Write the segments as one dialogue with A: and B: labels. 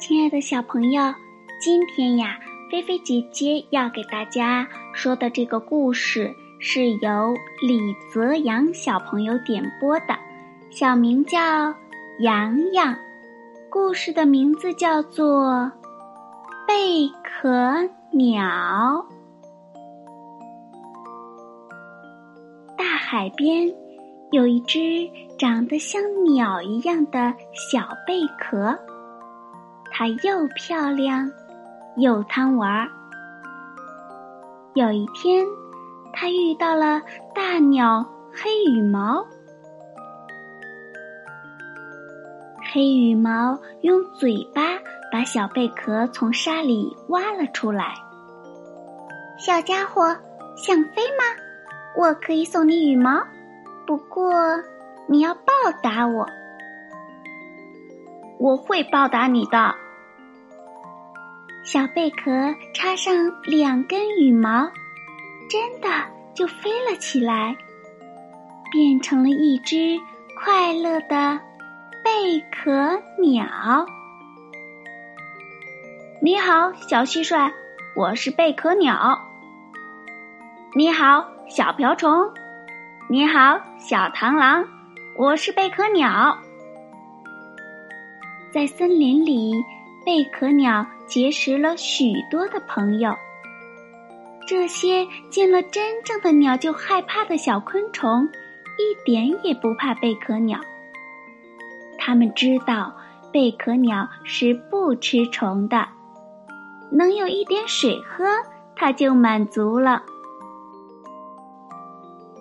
A: 亲爱的小朋友，今天呀，菲菲姐姐要给大家说的这个故事是由李泽阳小朋友点播的，小名叫洋洋，故事的名字叫做《贝壳鸟》。大海边有一只长得像鸟一样的小贝壳。它又漂亮，又贪玩儿。有一天，它遇到了大鸟黑羽毛。黑羽毛用嘴巴把小贝壳从沙里挖了出来。小家伙，想飞吗？我可以送你羽毛，不过你要报答我。
B: 我会报答你的。
A: 小贝壳插上两根羽毛，真的就飞了起来，变成了一只快乐的贝壳鸟。
B: 你好，小蟋蟀，我是贝壳鸟。你好，小瓢虫。你好，小螳螂，我是贝壳鸟。
A: 在森林里。贝壳鸟结识了许多的朋友。这些见了真正的鸟就害怕的小昆虫，一点也不怕贝壳鸟。他们知道贝壳鸟是不吃虫的，能有一点水喝，它就满足了。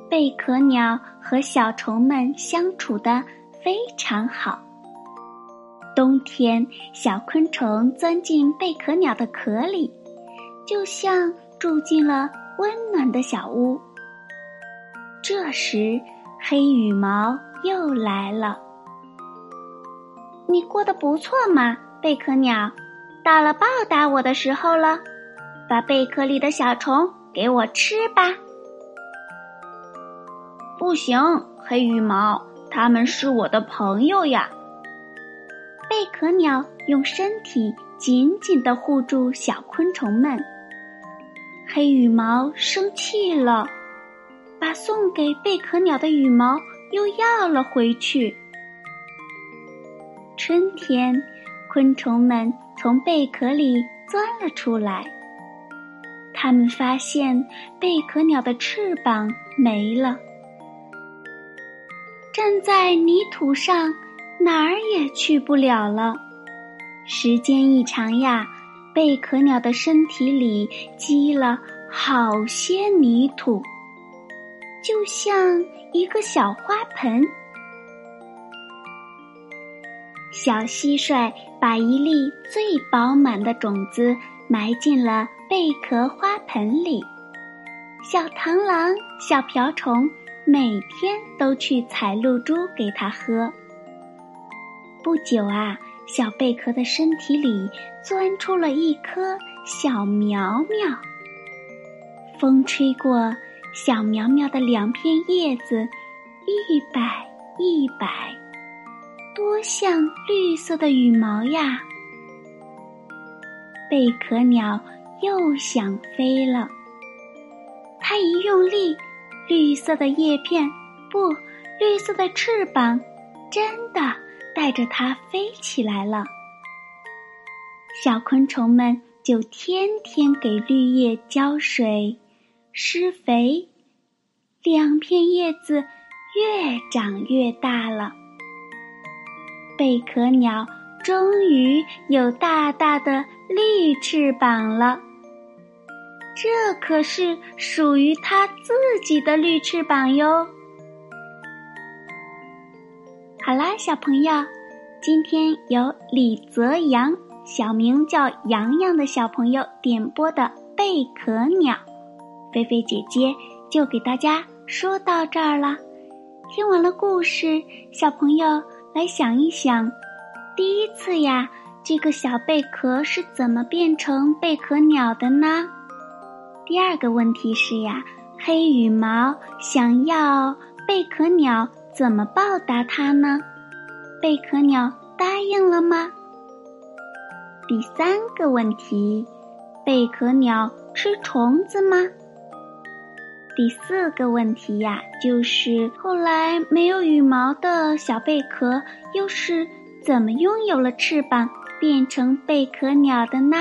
A: 贝壳鸟和小虫们相处的非常好。冬天，小昆虫钻进贝壳鸟的壳里，就像住进了温暖的小屋。这时，黑羽毛又来了。你过得不错嘛，贝壳鸟，到了报答我的时候了，把贝壳里的小虫给我吃吧。
B: 不行，黑羽毛，他们是我的朋友呀。
A: 贝壳鸟用身体紧紧地护住小昆虫们。黑羽毛生气了，把送给贝壳鸟的羽毛又要了回去。春天，昆虫们从贝壳里钻了出来。他们发现贝壳鸟的翅膀没了，站在泥土上。哪儿也去不了了。时间一长呀，贝壳鸟的身体里积了好些泥土，就像一个小花盆。小蟋蟀把一粒最饱满的种子埋进了贝壳花盆里，小螳螂、小瓢虫每天都去采露珠给它喝。不久啊，小贝壳的身体里钻出了一颗小苗苗。风吹过小苗苗的两片叶子，一摆一摆，多像绿色的羽毛呀！贝壳鸟又想飞了，它一用力，绿色的叶片不，绿色的翅膀，真的。带着它飞起来了，小昆虫们就天天给绿叶浇水、施肥，两片叶子越长越大了。贝壳鸟终于有大大的绿翅膀了，这可是属于它自己的绿翅膀哟。好啦，小朋友，今天由李泽阳小名叫洋洋的小朋友点播的《贝壳鸟》，菲菲姐姐就给大家说到这儿了。听完了故事，小朋友来想一想，第一次呀，这个小贝壳是怎么变成贝壳鸟的呢？第二个问题是呀，黑羽毛想要贝壳鸟。怎么报答它呢？贝壳鸟答应了吗？第三个问题，贝壳鸟吃虫子吗？第四个问题呀，就是后来没有羽毛的小贝壳又是怎么拥有了翅膀，变成贝壳鸟的呢？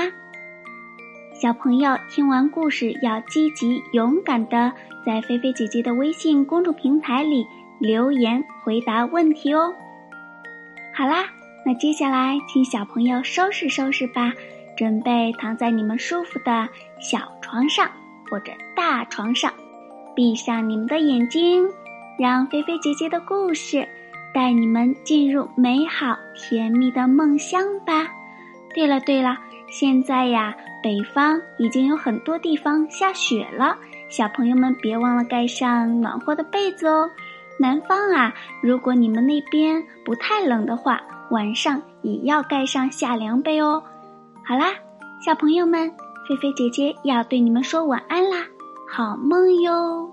A: 小朋友听完故事要积极勇敢的在菲菲姐姐的微信公众平台里。留言回答问题哦。好啦，那接下来请小朋友收拾收拾吧，准备躺在你们舒服的小床上或者大床上，闭上你们的眼睛，让菲菲姐姐的故事带你们进入美好甜蜜的梦乡吧。对了对了，现在呀，北方已经有很多地方下雪了，小朋友们别忘了盖上暖和的被子哦。南方啊，如果你们那边不太冷的话，晚上也要盖上夏凉被哦。好啦，小朋友们，菲菲姐姐要对你们说晚安啦，好梦哟。